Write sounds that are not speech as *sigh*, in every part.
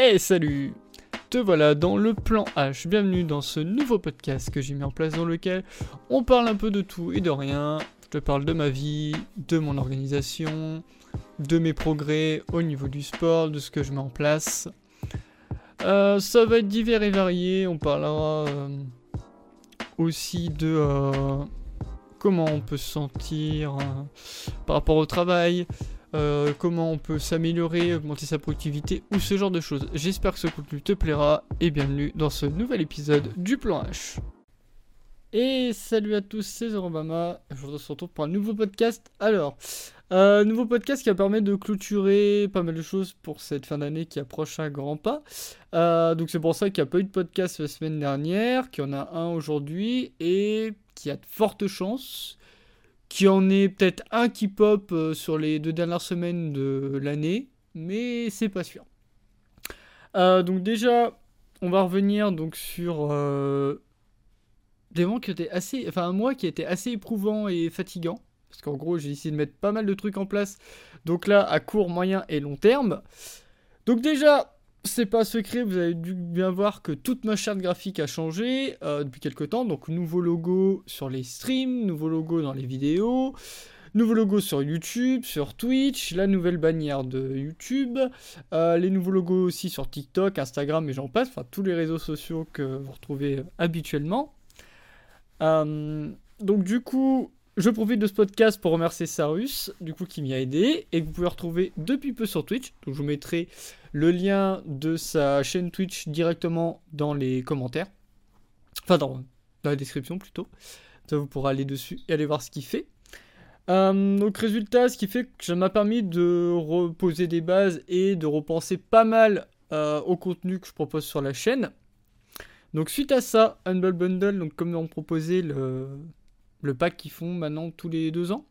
Hey salut Te voilà dans le plan H, bienvenue dans ce nouveau podcast que j'ai mis en place dans lequel on parle un peu de tout et de rien. Je te parle de ma vie, de mon organisation, de mes progrès au niveau du sport, de ce que je mets en place. Euh, ça va être divers et varié, on parlera euh, aussi de euh, comment on peut se sentir par rapport au travail, euh, comment on peut s'améliorer, augmenter sa productivité ou ce genre de choses. J'espère que ce contenu te plaira et bienvenue dans ce nouvel épisode du plan H. Et salut à tous, c'est Zorobama. Je vous retrouve pour un nouveau podcast. Alors, euh, nouveau podcast qui va permettre de clôturer pas mal de choses pour cette fin d'année qui approche à grands pas. Euh, donc c'est pour ça qu'il n'y a pas eu de podcast la semaine dernière, qu'il y en a un aujourd'hui et qui a de fortes chances qui en est peut-être un qui pop euh, sur les deux dernières semaines de l'année, mais c'est pas sûr. Euh, donc déjà, on va revenir donc sur euh, des qui étaient assez, enfin un mois qui était assez éprouvant et fatigant, parce qu'en gros j'ai essayé de mettre pas mal de trucs en place, donc là à court, moyen et long terme. Donc déjà, c'est pas secret, vous avez dû bien voir que toute ma charte graphique a changé euh, depuis quelques temps. Donc, nouveau logo sur les streams, nouveau logo dans les vidéos, nouveau logo sur YouTube, sur Twitch, la nouvelle bannière de YouTube, euh, les nouveaux logos aussi sur TikTok, Instagram et j'en passe, enfin tous les réseaux sociaux que vous retrouvez habituellement. Euh, donc, du coup, je profite de ce podcast pour remercier Sarus, du coup, qui m'y a aidé et que vous pouvez retrouver depuis peu sur Twitch. Donc, je vous mettrai le lien de sa chaîne Twitch directement dans les commentaires. Enfin, dans, la description plutôt. Ça, vous pourrez aller dessus et aller voir ce qu'il fait. Euh, donc, résultat, ce qui fait que ça m'a permis de reposer des bases et de repenser pas mal euh, au contenu que je propose sur la chaîne. Donc, suite à ça, Humble Bundle, donc comme on proposait le, le pack qu'ils font maintenant tous les deux ans.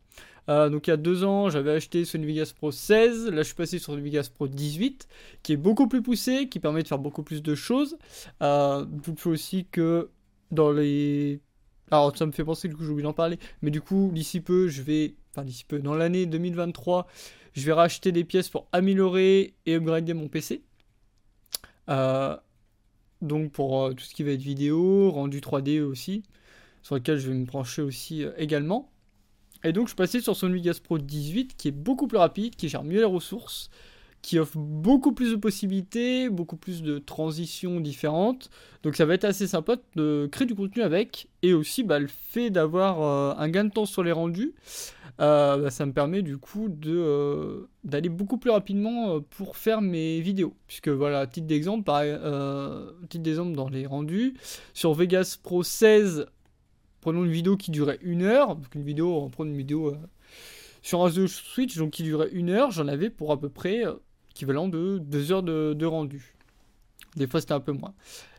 Euh, donc il y a deux ans, j'avais acheté Sony Vegas Pro 16. Là, je suis passé sur le Vegas Pro 18, qui est beaucoup plus poussé, qui permet de faire beaucoup plus de choses. Euh, aussi que dans les. Alors, ça me fait penser, du coup, j'ai oublié d'en parler. Mais du coup, d'ici peu, je vais. Enfin, d'ici peu, dans l'année 2023, je vais racheter des pièces pour améliorer et upgrader mon PC. Euh, donc, pour euh, tout ce qui va être vidéo, rendu 3D aussi sur lequel je vais me brancher aussi euh, également. Et donc je suis passé sur son Vegas Pro 18 qui est beaucoup plus rapide, qui gère mieux les ressources, qui offre beaucoup plus de possibilités, beaucoup plus de transitions différentes. Donc ça va être assez sympa de créer du contenu avec. Et aussi bah, le fait d'avoir euh, un gain de temps sur les rendus, euh, bah, ça me permet du coup d'aller beaucoup plus rapidement pour faire mes vidéos. Puisque voilà, titre d'exemple, titre d'exemple dans les rendus, sur Vegas Pro 16 prenons une vidéo qui durait une heure, donc une vidéo, on prend une vidéo euh, sur un Switch, donc qui durait une heure, j'en avais pour à peu près euh, équivalent de deux heures de, rendu. Des fois c'était un peu moins.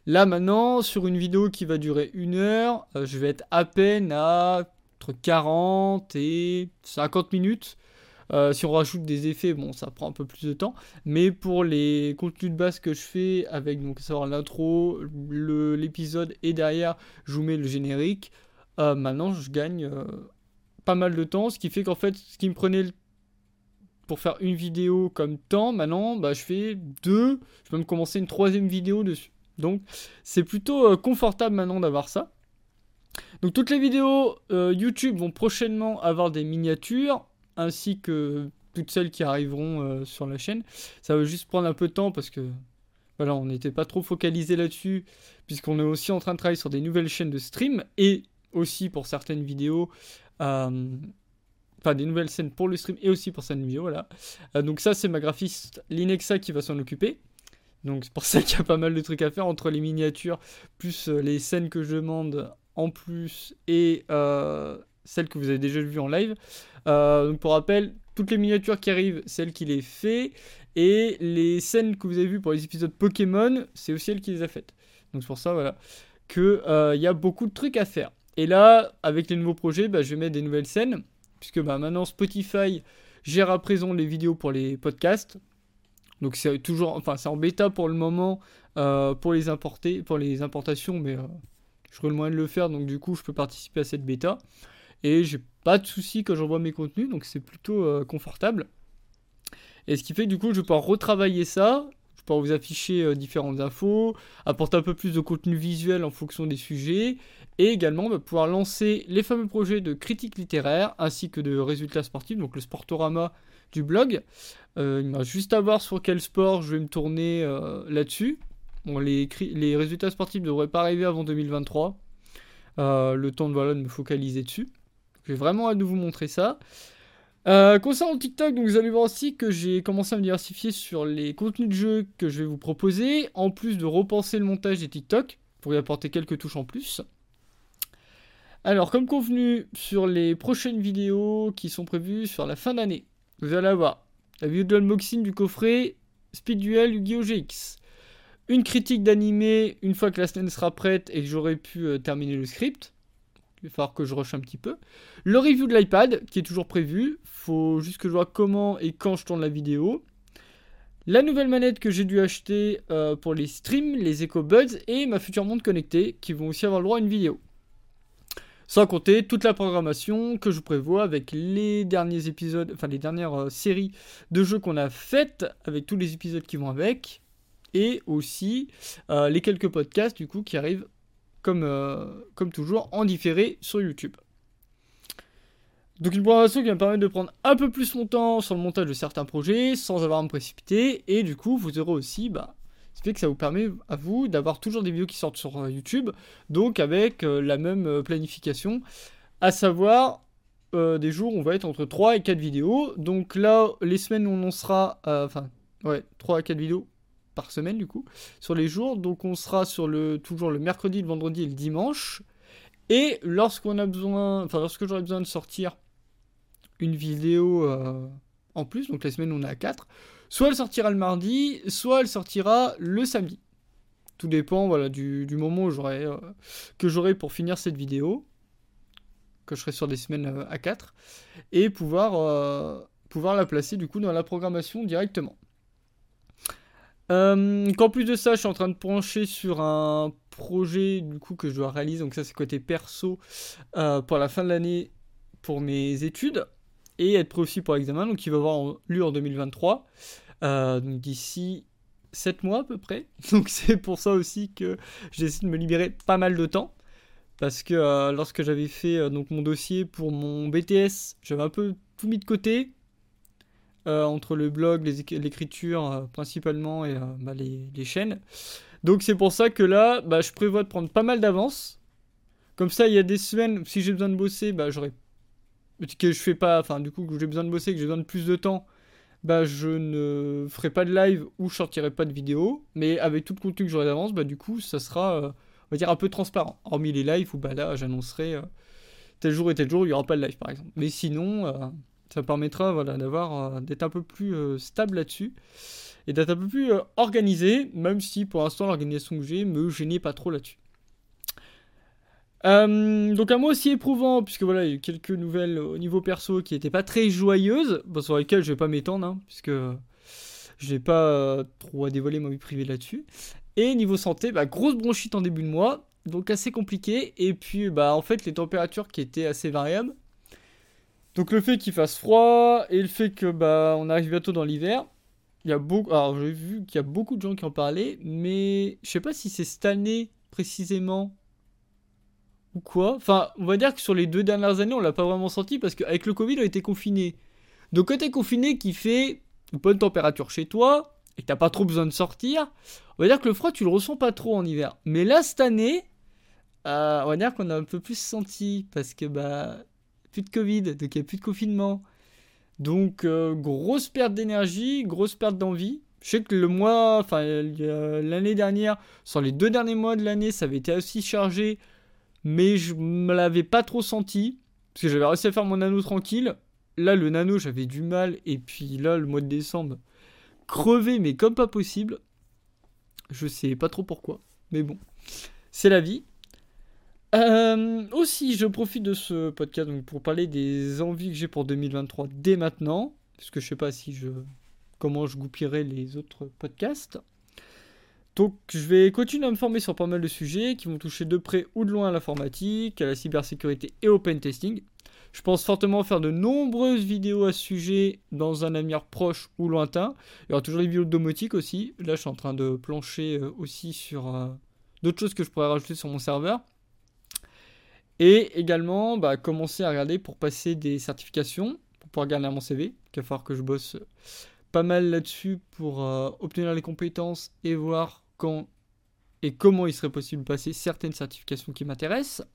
Là maintenant, sur une vidéo qui va durer une heure, euh, je vais être à peine à entre 40 et 50 minutes. si on rajoute des effets, bon, ça prend un peu plus de temps. Mais pour les contenus de base que je fais, avec donc savoir l'intro, l'épisode et derrière, je vous mets le générique. Euh, maintenant je gagne euh, pas mal de temps, ce qui fait qu'en fait, ce qui me prenait pour faire une vidéo comme temps, maintenant bah, je fais deux, je peux me commencer une troisième vidéo dessus. Donc c'est plutôt euh, confortable maintenant d'avoir ça. Donc toutes les vidéos YouTube vont prochainement avoir des miniatures, ainsi que toutes celles qui arriveront sur la chaîne. Ça va juste prendre un peu de temps parce que voilà, on n'était pas trop focalisé là-dessus, puisqu'on est aussi en train de travailler sur des nouvelles chaînes de stream, et aussi pour certaines vidéos. Euh, enfin, des nouvelles scènes pour le stream et aussi pour certaines vidéos, voilà. Euh, donc ça, c'est ma graphiste Linexa qui va s'en occuper. Donc c'est pour ça qu'il y a pas mal de trucs à faire entre les miniatures, plus euh, les scènes que je demande en plus et celles que vous avez déjà vues en live. donc pour rappel, toutes les miniatures qui arrivent, celles qui les fait. Et les scènes que vous avez vues pour les épisodes Pokémon, c'est aussi elle qui les a faites. Donc c'est pour ça, voilà, qu'il il y a beaucoup de trucs à faire. Et là, avec les nouveaux projets, bah, je vais mettre des nouvelles scènes, puisque bah, maintenant Spotify gère à présent les vidéos pour les podcasts. Donc c'est toujours, enfin c'est en bêta pour le moment euh, pour les importer, pour les importations, mais euh, je trouve le moyen de le faire, donc du coup je peux participer à cette bêta. Et j'ai pas de soucis quand j'envoie mes contenus, donc c'est plutôt euh, confortable. Et ce qui fait que du coup je peux retravailler ça, pour vous afficher euh, différentes infos, apporter un peu plus de contenu visuel en fonction des sujets, et également bah, pouvoir lancer les fameux projets de critique littéraire ainsi que de résultats sportifs, donc le sportorama du blog. Euh, il m'a juste à voir sur quel sport je vais me tourner euh, là-dessus. Les, résultats sportifs ne devraient pas arriver avant 2023. le temps de, voilà, de me focaliser dessus. J'ai vraiment hâte de vous montrer ça. Euh, concernant TikTok, vous allez voir aussi que j'ai commencé à me diversifier sur les contenus de jeu que je vais vous proposer, en plus de repenser le montage des TikTok pour y apporter quelques touches en plus. Alors, comme convenu, sur les prochaines vidéos qui sont prévues sur la fin d'année, vous allez avoir la vidéo de l'unboxing du coffret Speed Duel Yu-Gi-Oh! GX, une critique d'animé une fois que la scène sera prête et que j'aurai pu euh, terminer le script, il va falloir que je rush un petit peu. Le review de l'iPad, qui est toujours prévu. Faut juste que je vois comment et quand je tourne la vidéo. La nouvelle manette que j'ai dû acheter euh, pour les streams, les EcoBuds et ma future montre connectée, qui vont aussi avoir le droit à une vidéo. Sans compter toute la programmation que je prévois avec les derniers épisodes, enfin les dernières euh, séries de jeux qu'on a faites, avec tous les épisodes qui vont avec, et aussi euh, les quelques podcasts du coup qui arrivent comme, euh, comme toujours, en différé sur YouTube. Donc une programmation qui va me permettre de prendre un peu plus mon temps sur le montage de certains projets sans avoir à me précipiter. Et du coup, vous aurez aussi, bah, ça fait que ça vous permet à vous d'avoir toujours des vidéos qui sortent sur euh, YouTube, donc avec euh, la même planification, à savoir des jours où on va être entre 3 et 4 vidéos. Donc là, les semaines où on en sera, enfin, ouais, 3 à 4 vidéos semaine du coup, sur les jours. Donc on sera sur le toujours le mercredi, le vendredi et le dimanche. Et lorsqu'on a besoin, enfin lorsque j'aurai besoin de sortir une vidéo euh, en plus, donc la semaine on à 4, soit elle sortira le mardi, soit elle sortira le samedi. Tout dépend voilà, du, moment où euh, que j'aurai pour finir cette vidéo, que je serai sur des semaines euh, à 4, et pouvoir, pouvoir la placer du coup dans la programmation directement. Euh, qu'en plus de ça, je suis en train de pencher sur un projet du coup que je dois réaliser. Donc ça, c'est côté perso euh, pour la fin de l'année pour mes études et être prêt aussi pour l'examen. Donc il va avoir lieu en 2023. Euh, donc d'ici 7 mois à peu près. *laughs* Donc c'est pour ça aussi que j'essaie de me libérer pas mal de temps. Parce que lorsque j'avais fait donc mon dossier pour mon BTS, j'avais un peu tout mis de côté. Euh, entre le blog, l'écriture euh, principalement et euh, bah, les, chaînes. Donc c'est pour ça que là, bah, je prévois de prendre pas mal d'avance. Comme ça, il y a des semaines, si j'ai besoin de bosser, bah, j'aurais que je fais pas, enfin du coup que j'ai besoin de bosser, que j'ai besoin de plus de temps, bah je ne ferai pas de live ou je sortirai pas de vidéo. Mais avec tout le contenu que j'aurai d'avance, bah du coup ça sera, on va dire un peu transparent. Hormis les lives où bah là j'annoncerai tel jour et tel jour il y aura pas de live par exemple. Mais sinon ça permettra voilà, d'avoir, euh, d'être un peu plus euh, stable là-dessus et d'être un peu plus euh, organisé, même si pour l'instant l'organisation que j'ai me gênait pas trop là-dessus. donc un mois aussi éprouvant, puisque voilà, il y a eu quelques nouvelles au niveau perso qui n'étaient pas très joyeuses, sur lesquelles je vais pas m'étendre, hein, puisque je n'ai pas trop à dévoiler ma vie privée là-dessus. Et niveau santé, bah, grosse bronchite en début de mois, donc assez compliqué. Et puis bah en fait les températures qui étaient assez variables, donc le fait qu'il fasse froid et le fait que bah on arrive bientôt dans l'hiver, il y a beaucoup. Alors j'ai vu qu'il y a beaucoup de gens qui en parlaient, mais je sais pas si c'est cette année précisément ou quoi. Enfin, on va dire que sur les deux dernières années, on l'a pas vraiment senti parce qu'avec le Covid, on été confiné. Donc quand t'es confiné, qui fait une bonne température chez toi et que t'as pas trop besoin de sortir, on va dire que le froid tu le ressens pas trop en hiver. Mais là cette année, euh, on va dire qu'on a un peu plus senti parce que bah plus de Covid, donc il n'y a plus de confinement. Donc, euh, grosse perte d'énergie, grosse perte d'envie. Je sais que le mois, enfin, l'année dernière, sur les deux derniers mois de l'année, ça avait été aussi chargé, mais je me l'avais pas trop senti, parce que j'avais réussi à faire mon nano tranquille. Là, le nano, j'avais du mal, et puis là, le mois de décembre, crevé, mais comme pas possible. Je sais pas trop pourquoi, mais bon, c'est la vie. Euh, aussi, je profite de ce podcast pour parler des envies que j'ai pour 2023 dès maintenant, parce que je sais pas si je comment je goupillerai les autres podcasts. Donc, je vais continuer à me former sur pas mal de sujets qui vont toucher de près ou de loin à l'informatique, à la cybersécurité et au testing. Je pense fortement faire de nombreuses vidéos à ce sujet dans un avenir proche ou lointain. Il y aura toujours les vidéos de domotique aussi. Là, je suis en train de plancher euh, aussi sur euh, d'autres choses que je pourrais rajouter sur mon serveur. Et également, bah, commencer à regarder pour passer des certifications, pour pouvoir garder mon CV. Il va falloir que je bosse pas mal là-dessus pour euh, obtenir les compétences et voir quand et comment il serait possible de passer certaines certifications qui m'intéressent.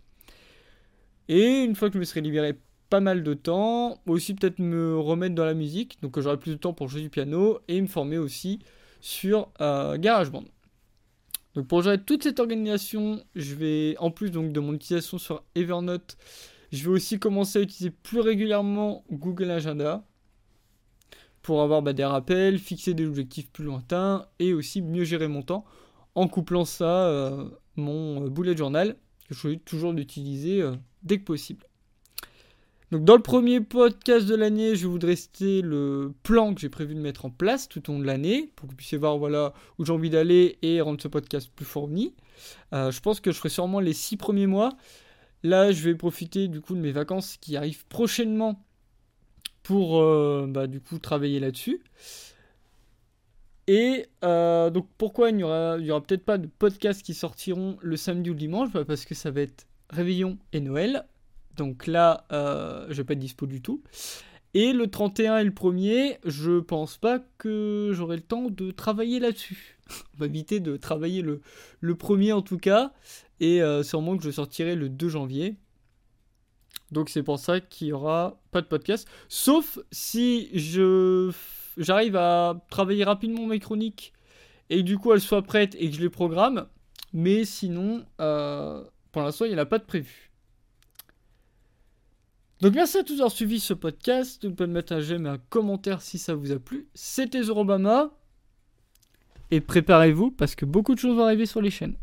Et une fois que je me serai libéré pas mal de temps, aussi peut-être me remettre dans la musique, donc j'aurai plus de temps pour jouer du piano et me former aussi sur euh, GarageBand. Donc pour gérer toute cette organisation, je vais, en plus donc de mon utilisation sur Evernote, je vais aussi commencer à utiliser plus régulièrement Google Agenda pour avoir bah, des rappels, fixer des objectifs plus lointains et aussi mieux gérer mon temps en couplant ça euh, mon euh, bullet journal que je choisis toujours d'utiliser euh, dès que possible. Donc dans le premier podcast de l'année, je vais vous le plan que j'ai prévu de mettre en place tout au long de l'année pour que vous puissiez voir voilà où j'ai envie d'aller et rendre ce podcast plus fourni. je pense que je ferai sûrement les six premiers mois. Là, je vais profiter du coup de mes vacances qui arrivent prochainement pour bah, du coup travailler là-dessus. Et euh, donc pourquoi il n'y aura peut-être pas de podcasts qui sortiront le samedi ou le dimanche? Bah, Parce que ça va être Réveillon et Noël. Donc là, euh, je vais pas être dispo du tout. Et le 31 et le 1er, je pense pas que j'aurai le temps de travailler là-dessus. *laughs* On va éviter de travailler le, premier en tout cas. Et euh, sûrement que je sortirai le 2 janvier. Donc c'est pour ça qu'il n'y aura pas de podcast. Sauf si je j'arrive à travailler rapidement mes chroniques et du coup elles soient prêtes et que je les programme. Mais sinon, euh, pour l'instant, il n'y en a pas de prévu. Donc merci à tous d'avoir suivi ce podcast. Vous pouvez mettre un j'aime et un commentaire si ça vous a plu. C'était Zorobama. Et préparez-vous parce que beaucoup de choses vont arriver sur les chaînes.